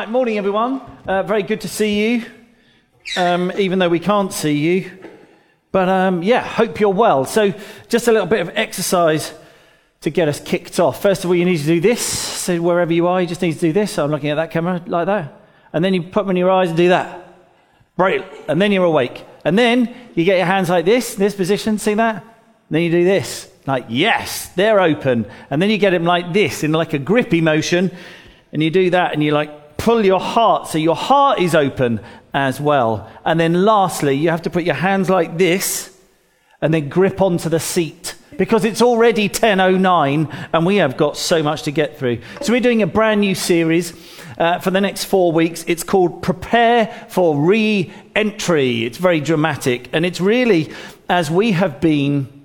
Right, morning, everyone. Uh, very good to see you, um, even though we can't see you. But um, yeah, hope you're well. So, just a little bit of exercise to get us kicked off. First of all, you need to do this. So, wherever you are, you just need to do this. I'm looking at that camera like that. And then you put them in your eyes and do that. Brilliant. And then you're awake. And then you get your hands like this, this position. See that? And then you do this. Like, yes, they're open. And then you get them like this in like a grippy motion. And you do that and you're like pull your heart so your heart is open as well. And then lastly, you have to put your hands like this and then grip onto the seat because it's already 10.09 and we have got so much to get through. So we're doing a brand new series uh, for the next four weeks. It's called Prepare for Re-Entry. It's very dramatic and it's really as we have been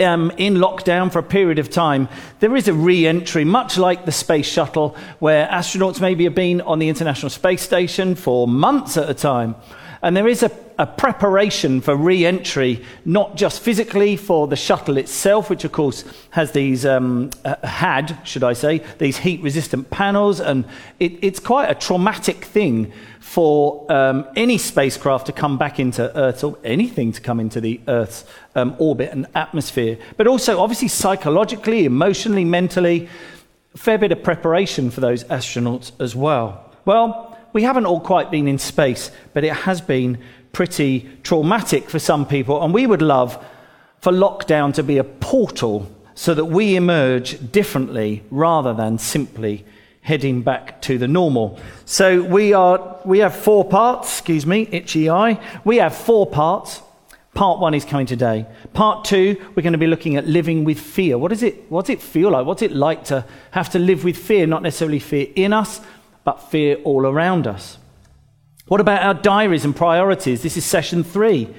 um, in lockdown for a period of time, there is a re entry, much like the space shuttle, where astronauts maybe have been on the International Space Station for months at a time. And there is a, a preparation for re entry, not just physically for the shuttle itself, which of course has these, um, uh, had, should I say, these heat resistant panels. And it, it's quite a traumatic thing for um, any spacecraft to come back into Earth or anything to come into the Earth's um, orbit and atmosphere. But also, obviously, psychologically, emotionally, mentally, a fair bit of preparation for those astronauts as well. Well, we haven't all quite been in space, but it has been pretty traumatic for some people. And we would love for lockdown to be a portal so that we emerge differently rather than simply heading back to the normal. So we are we have four parts, excuse me, itchy eye. We have four parts. Part one is coming today. Part two, we're going to be looking at living with fear. What is it? What's it feel like? What's it like to have to live with fear? Not necessarily fear in us, but fear all around us. What about our diaries and priorities? This is session three.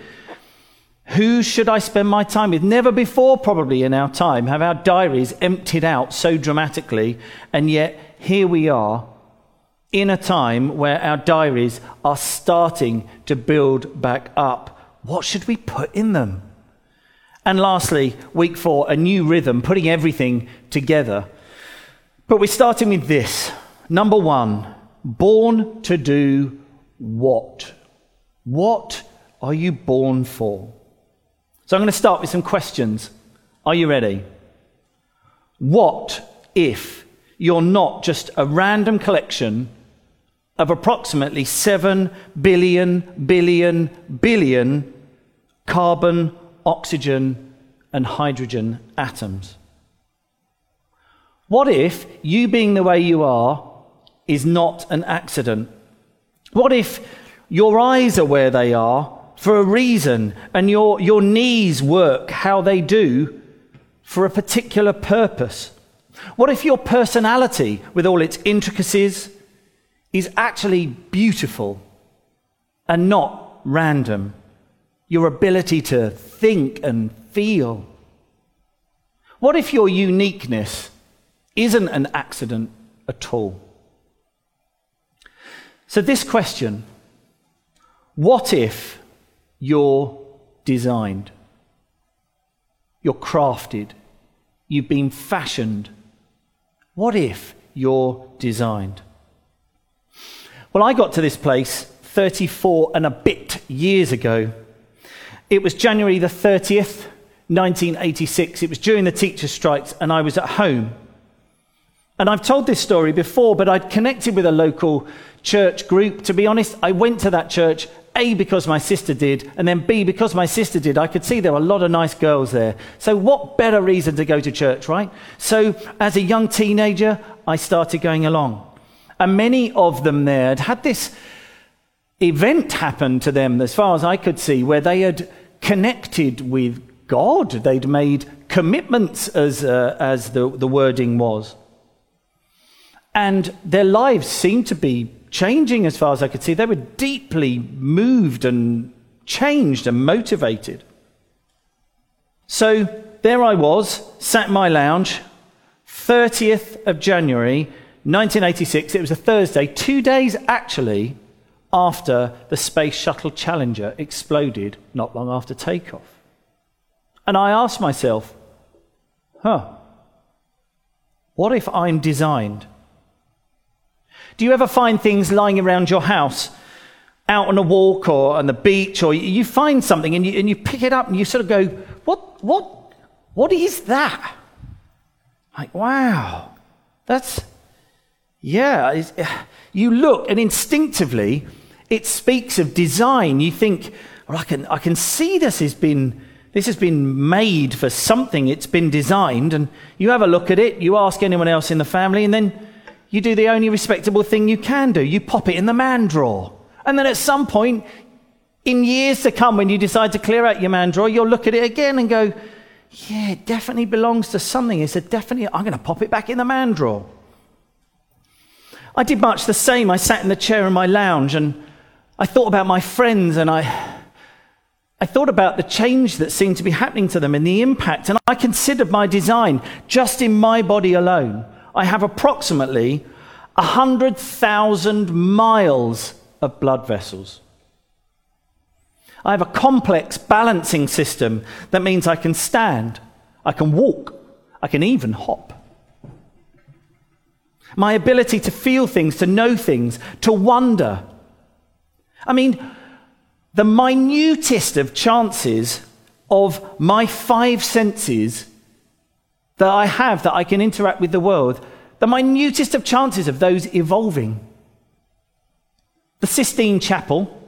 Who should I spend my time with? Never before, probably in our time, have our diaries emptied out so dramatically, and yet here we are in a time where our diaries are starting to build back up. What should we put in them? And lastly, week four, a new rhythm, putting everything together. But we're starting with this Number one, born to do what? What are you born for? So I'm going to start with some questions. Are you ready? What if you're not just a random collection of approximately 7 billion, billion, billion carbon, oxygen, and hydrogen atoms? What if you being the way you are is not an accident? What if your eyes are where they are for a reason and your, your knees work how they do for a particular purpose? What if your personality, with all its intricacies, is actually beautiful and not random? Your ability to think and feel. What if your uniqueness isn't an accident at all? So, this question what if you're designed? You're crafted. You've been fashioned. What if you're designed? Well, I got to this place 34 and a bit years ago. It was January the 30th, 1986. It was during the teacher strikes, and I was at home. And I've told this story before, but I'd connected with a local church group. To be honest, I went to that church, A, because my sister did, and then B, because my sister did. I could see there were a lot of nice girls there. So, what better reason to go to church, right? So, as a young teenager, I started going along. And many of them there had had this event happen to them, as far as I could see, where they had connected with God. They'd made commitments, as, uh, as the, the wording was. And their lives seemed to be changing as far as I could see. They were deeply moved and changed and motivated. So there I was, sat in my lounge, 30th of January, 1986. It was a Thursday, two days actually after the Space Shuttle Challenger exploded, not long after takeoff. And I asked myself, huh, what if I'm designed Do you ever find things lying around your house, out on a walk or on the beach, or you find something and you, and you pick it up and you sort of go, what, what, what is that? Like, wow, that's, yeah. Eh. You look and instinctively it speaks of design. You think, well, I can, I can see this has been this has been made for something, it's been designed, and you have a look at it, you ask anyone else in the family, and then you do the only respectable thing you can do you pop it in the man drawer. And then at some point, in years to come, when you decide to clear out your man drawer, you'll look at it again and go, yeah, it definitely belongs to something. It's a definitely, I'm going to pop it back in the man drawer. I did much the same. I sat in the chair in my lounge and I thought about my friends and I, I thought about the change that seemed to be happening to them and the impact, and I considered my design just in my body alone. I have approximately 100,000 miles of blood vessels. I have a complex balancing system that means I can stand, I can walk, I can even hop. My ability to feel things, to know things, to wonder. I mean, the minutest of chances of my five senses that I have that I can interact with the world, the minutest of chances of those evolving. The Sistine Chapel,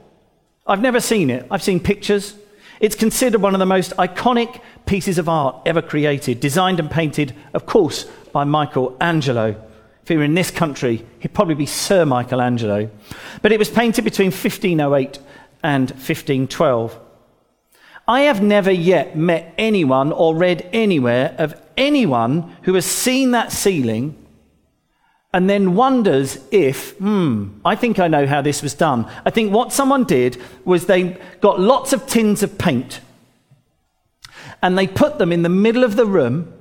I've never seen it, I've seen pictures. It's considered one of the most iconic pieces of art ever created, designed and painted, of course, by Michelangelo. If he were in this country, he'd probably be Sir Michelangelo. But it was painted between 1508 and 1512. I have never yet met anyone or read anywhere of anyone who has seen that ceiling and then wonders if, hmm, I think I know how this was done. I think what someone did was they got lots of tins of paint and they put them in the middle of the room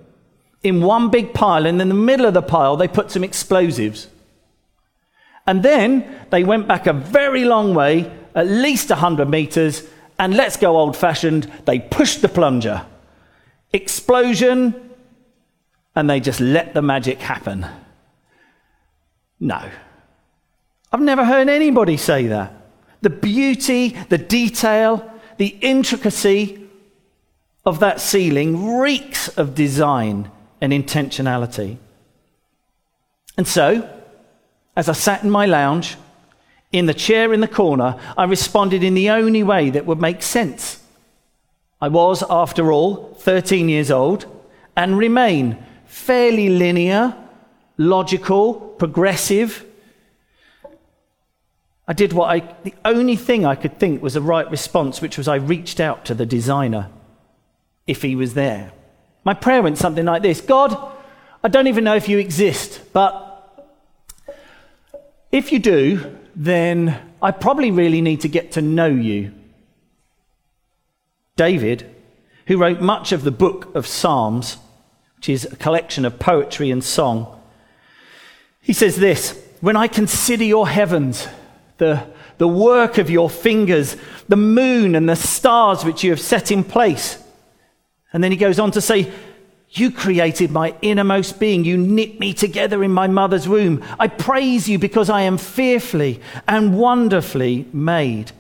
in one big pile, and in the middle of the pile, they put some explosives. And then they went back a very long way at least 100 meters, and let's go old fashioned, they pushed the plunger. Explosion, and they just let the magic happen. No. I've never heard anybody say that. The beauty, the detail, the intricacy of that ceiling reeks of design and intentionality. And so, as I sat in my lounge, in the chair in the corner, I responded in the only way that would make sense. I was, after all, 13 years old and remain fairly linear, logical, progressive. I did what I, the only thing I could think was a right response, which was I reached out to the designer if he was there. My prayer went something like this God, I don't even know if you exist, but if you do, then I probably really need to get to know you. David, who wrote much of the book of Psalms, which is a collection of poetry and song, he says this When I consider your heavens, the, the work of your fingers, the moon and the stars which you have set in place. And then he goes on to say, you created my innermost being. You knit me together in my mother's womb. I praise you because I am fearfully and wonderfully made.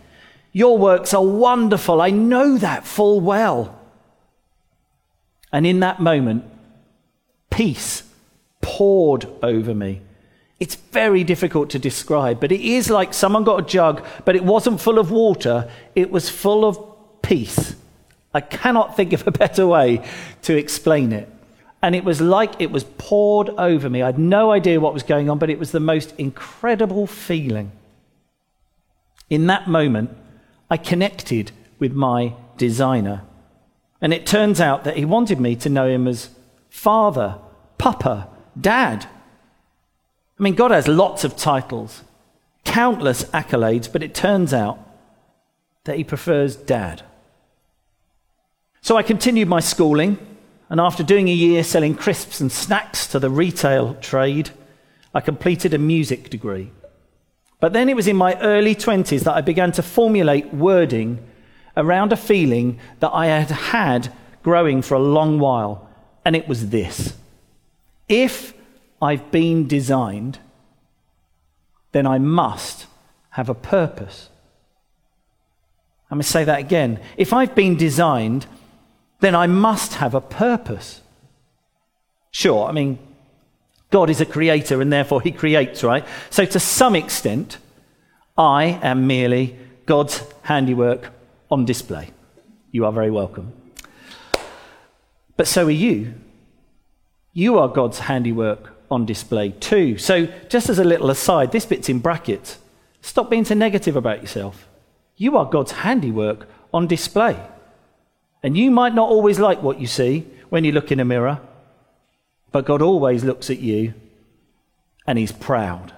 Your works are wonderful. I know that full well. And in that moment, peace poured over me. It's very difficult to describe, but it is like someone got a jug, but it wasn't full of water, it was full of peace. I cannot think of a better way to explain it. And it was like it was poured over me. I had no idea what was going on, but it was the most incredible feeling. In that moment, I connected with my designer. And it turns out that he wanted me to know him as father, papa, dad. I mean, God has lots of titles, countless accolades, but it turns out that he prefers dad. So I continued my schooling, and after doing a year selling crisps and snacks to the retail trade, I completed a music degree. But then it was in my early 20s that I began to formulate wording around a feeling that I had had growing for a long while, and it was this If I've been designed, then I must have a purpose. I'm going to say that again. If I've been designed, then I must have a purpose. Sure, I mean, God is a creator and therefore he creates, right? So to some extent, I am merely God's handiwork on display. You are very welcome. But so are you. You are God's handiwork on display too. So, just as a little aside, this bit's in brackets. Stop being so negative about yourself. You are God's handiwork on display. And you might not always like what you see when you look in a mirror, but God always looks at you and He's proud.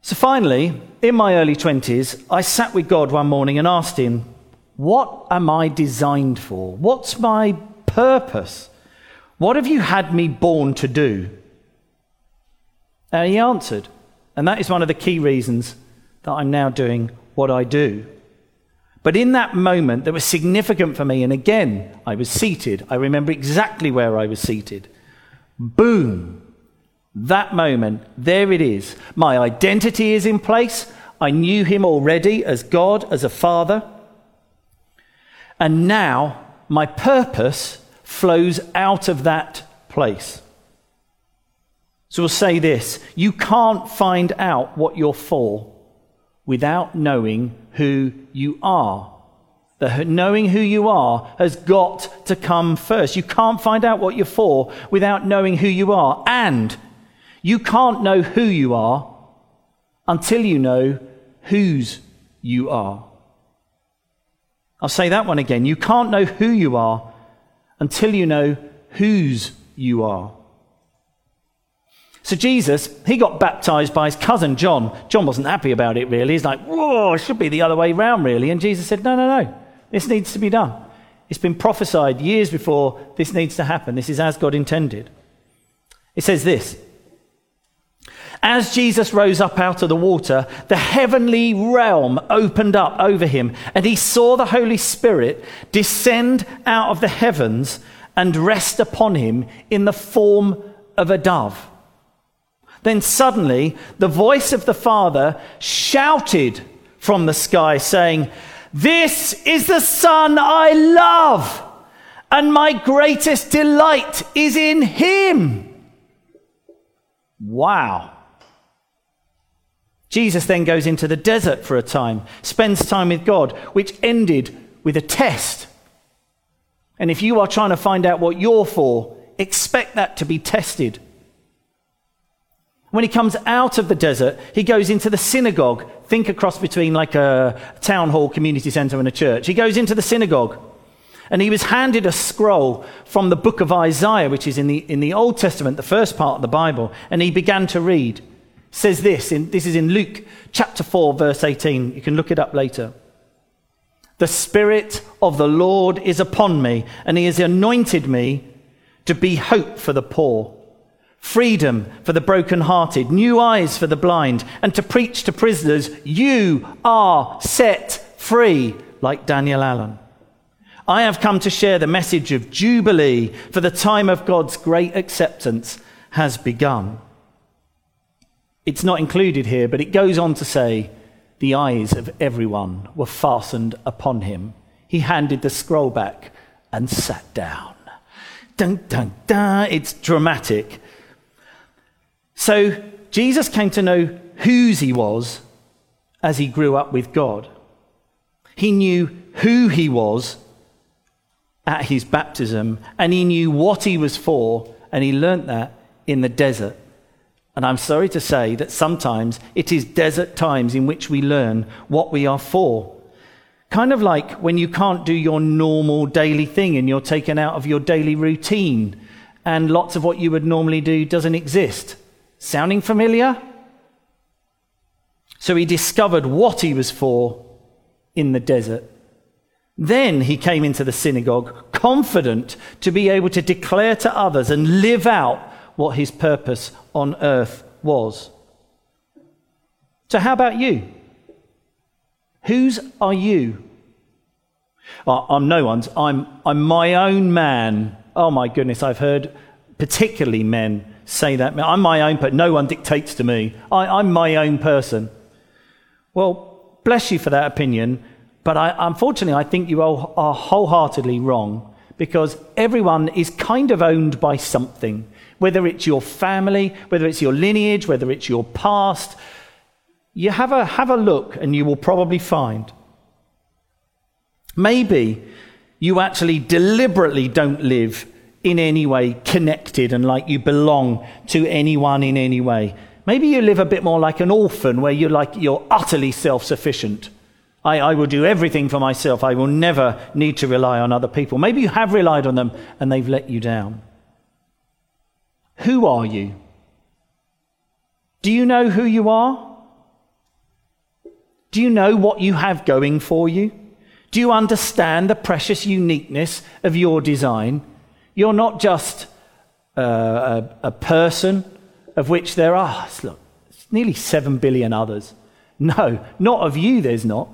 So finally, in my early 20s, I sat with God one morning and asked Him, What am I designed for? What's my purpose? What have you had me born to do? And He answered, and that is one of the key reasons that I'm now doing what I do. But in that moment that was significant for me, and again, I was seated. I remember exactly where I was seated. Boom. That moment, there it is. My identity is in place. I knew him already as God, as a father. And now my purpose flows out of that place. So we'll say this you can't find out what you're for without knowing who you are. The knowing who you are has got to come first. You can't find out what you're for without knowing who you are. And you can't know who you are until you know whose you are. I'll say that one again. You can't know who you are until you know whose you are. So Jesus, he got baptized by his cousin John. John wasn't happy about it really. He's like, whoa, it should be the other way round really. And Jesus said, no, no, no. This needs to be done. It's been prophesied years before this needs to happen. This is as God intended. It says this as Jesus rose up out of the water, the heavenly realm opened up over him, and he saw the Holy Spirit descend out of the heavens and rest upon him in the form of a dove. Then suddenly, the voice of the Father shouted from the sky, saying, This is the Son I love, and my greatest delight is in him. Wow. Jesus then goes into the desert for a time, spends time with God, which ended with a test. And if you are trying to find out what you're for, expect that to be tested. When he comes out of the desert, he goes into the synagogue. Think across between like a town hall, community center, and a church. He goes into the synagogue. And he was handed a scroll from the book of Isaiah, which is in the, in the Old Testament, the first part of the Bible. And he began to read says this, in, this is in Luke chapter 4, verse 18. You can look it up later. The Spirit of the Lord is upon me, and He has anointed me to be hope for the poor, freedom for the brokenhearted, new eyes for the blind, and to preach to prisoners, you are set free, like Daniel Allen. I have come to share the message of Jubilee, for the time of God's great acceptance has begun. It's not included here, but it goes on to say, the eyes of everyone were fastened upon him. He handed the scroll back and sat down. Dun, dun, dun. It's dramatic. So Jesus came to know whose he was as he grew up with God. He knew who he was at his baptism, and he knew what he was for, and he learnt that in the desert. And I'm sorry to say that sometimes it is desert times in which we learn what we are for. Kind of like when you can't do your normal daily thing and you're taken out of your daily routine and lots of what you would normally do doesn't exist. Sounding familiar? So he discovered what he was for in the desert. Then he came into the synagogue, confident to be able to declare to others and live out what his purpose on earth was. So, how about you? Whose are you? I'm no one's. I'm, I'm my own man. Oh my goodness, I've heard particularly men, say that. I'm my own, but no one dictates to me. I, am my own person. Well, bless you for that opinion, but I, unfortunately, I think you are wholeheartedly wrong because everyone is kind of owned by something, whether it's your family, whether it's your lineage, whether it's your past. You have a, have a look and you will probably find. Maybe you actually deliberately don't live in any way connected and like you belong to anyone in any way. Maybe you live a bit more like an orphan where you're like you're utterly self-sufficient. I, I will do everything for myself. I will never need to rely on other people. Maybe you have relied on them and they've let you down. Who are you? Do you know who you are? Do you know what you have going for you? Do you understand the precious uniqueness of your design? You're not just a, a, person of which there are, look, nearly 7 billion others. No, not of you, there's not.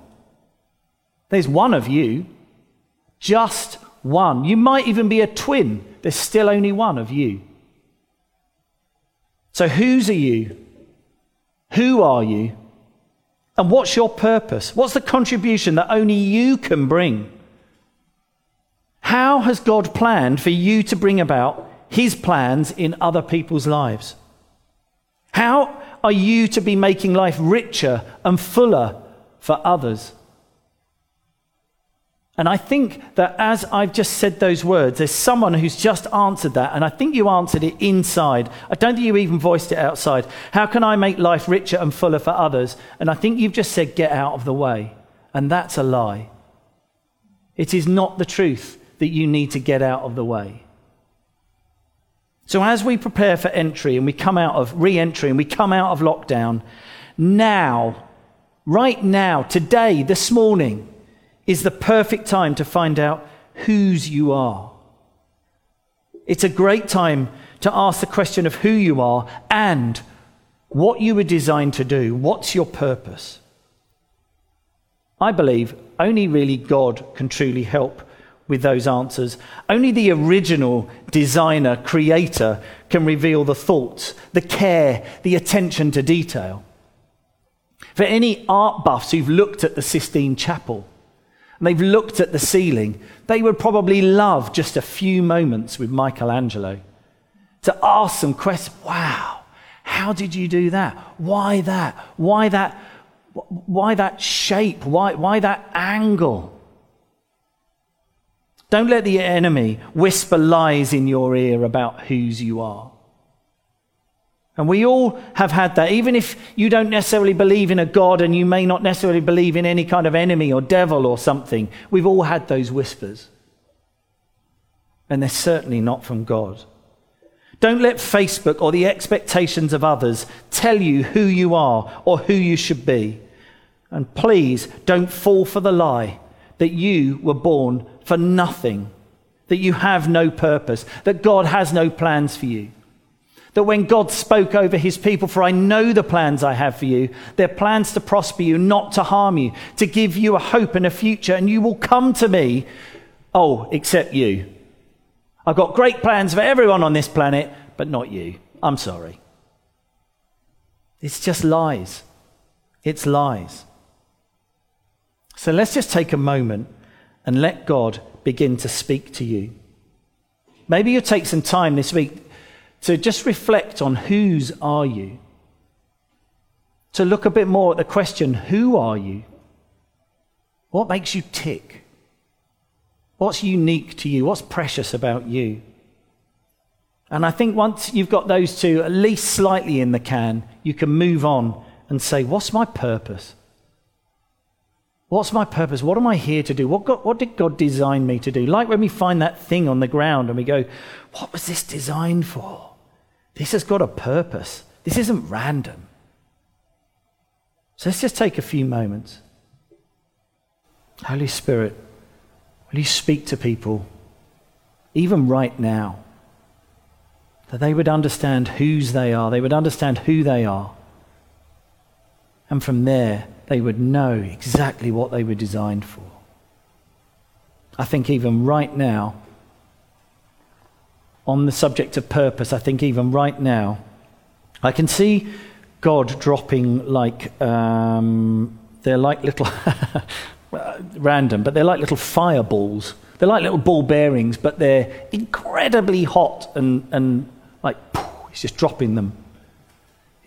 There's one of you, just one. You might even be a twin, there's still only one of you. So, whose are you? Who are you? And what's your purpose? What's the contribution that only you can bring? How has God planned for you to bring about his plans in other people's lives? How are you to be making life richer and fuller for others? And I think that as I've just said those words, there's someone who's just answered that, and I think you answered it inside. I don't think you even voiced it outside. How can I make life richer and fuller for others? And I think you've just said, get out of the way. And that's a lie. It is not the truth that you need to get out of the way. So, as we prepare for entry and we come out of re entry and we come out of lockdown, now, right now, today, this morning, is the perfect time to find out whose you are. It's a great time to ask the question of who you are and what you were designed to do. What's your purpose? I believe only really God can truly help with those answers. Only the original designer, creator, can reveal the thoughts, the care, the attention to detail. For any art buffs who've looked at the Sistine Chapel, and they've looked at the ceiling, they would probably love just a few moments with Michelangelo to ask some questions. Wow, how did you do that? Why that? Why that? Why that shape? Why, why that angle? Don't let the enemy whisper lies in your ear about whose you are. And we all have had that. Even if you don't necessarily believe in a God and you may not necessarily believe in any kind of enemy or devil or something, we've all had those whispers. And they're certainly not from God. Don't let Facebook or the expectations of others tell you who you are or who you should be. And please don't fall for the lie that you were born for nothing, that you have no purpose, that God has no plans for you. That when God spoke over his people, for I know the plans I have for you, they're plans to prosper you, not to harm you, to give you a hope and a future, and you will come to me. Oh, except you. I've got great plans for everyone on this planet, but not you. I'm sorry. It's just lies. It's lies. So let's just take a moment and let God begin to speak to you. Maybe you'll take some time this week to just reflect on whose are you? To look a bit more at the question, who are you? What makes you tick? What's unique to you? What's precious about you? And I think once you've got those two at least slightly in the can, you can move on and say, What's my purpose? What's my purpose? What am I here to do? What, God, what did God design me to do? Like when we find that thing on the ground and we go, What was this designed for? This has got a purpose. This isn't random. So let's just take a few moments. Holy Spirit, will you speak to people, even right now, that they would understand whose they are, they would understand who they are. And from there, they would know exactly what they were designed for. I think even right now, on the subject of purpose, I think even right now, I can see God dropping like um, they're like little random, but they're like little fireballs. They're like little ball bearings, but they're incredibly hot and, and like he's just dropping them.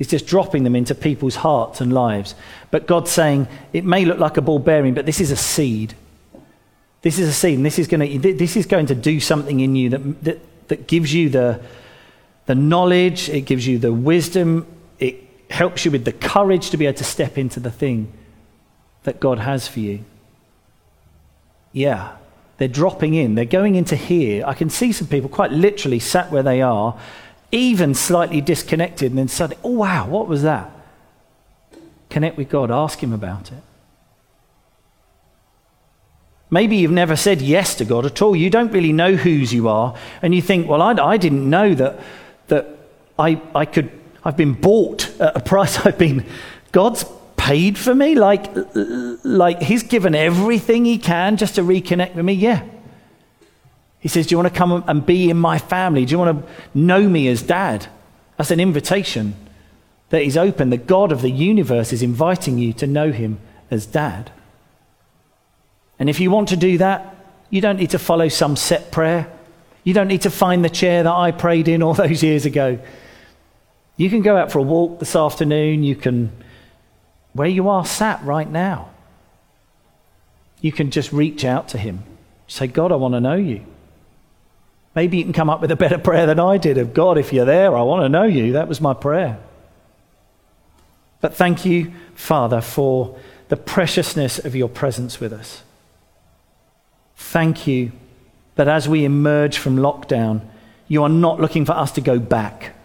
He's just dropping them into people's hearts and lives. But God's saying it may look like a ball bearing, but this is a seed. This is a seed, and this is going to, this is going to do something in you that, that, that gives you the, the knowledge, it gives you the wisdom, it helps you with the courage to be able to step into the thing that God has for you. Yeah, they're dropping in, they're going into here. I can see some people quite literally sat where they are, even slightly disconnected, and then suddenly, oh wow, what was that? Connect with God, ask Him about it. Maybe you've never said yes to God at all. You don't really know whose you are. And you think, well, I, I didn't know that, that I, I could, I've been bought at a price. I've been, God's paid for me? Like, like he's given everything he can just to reconnect with me? Yeah. He says, Do you want to come and be in my family? Do you want to know me as dad? That's an invitation that is open. The God of the universe is inviting you to know him as dad. And if you want to do that, you don't need to follow some set prayer. You don't need to find the chair that I prayed in all those years ago. You can go out for a walk this afternoon. You can, where you are sat right now, you can just reach out to Him. Say, God, I want to know you. Maybe you can come up with a better prayer than I did of God, if you're there, I want to know you. That was my prayer. But thank you, Father, for the preciousness of your presence with us. Thank you that as we emerge from lockdown, you are not looking for us to go back,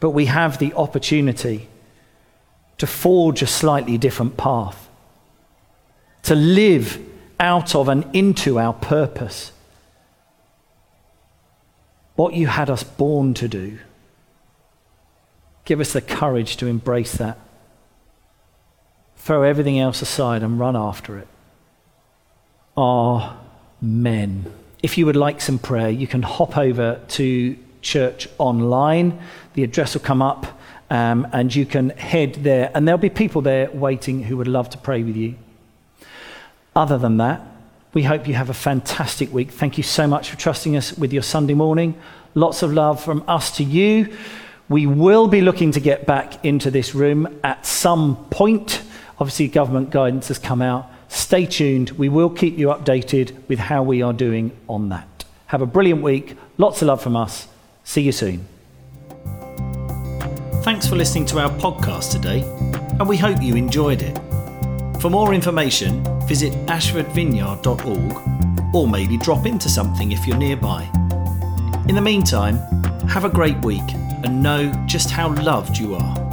but we have the opportunity to forge a slightly different path, to live out of and into our purpose. What you had us born to do. Give us the courage to embrace that. Throw everything else aside and run after it. Amen. If you would like some prayer, you can hop over to church online. The address will come up um, and you can head there, and there'll be people there waiting who would love to pray with you. Other than that, we hope you have a fantastic week. Thank you so much for trusting us with your Sunday morning. Lots of love from us to you. We will be looking to get back into this room at some point. Obviously, government guidance has come out. Stay tuned. We will keep you updated with how we are doing on that. Have a brilliant week. Lots of love from us. See you soon. Thanks for listening to our podcast today, and we hope you enjoyed it. For more information, visit ashfordvineyard.org or maybe drop into something if you're nearby. In the meantime, have a great week and know just how loved you are.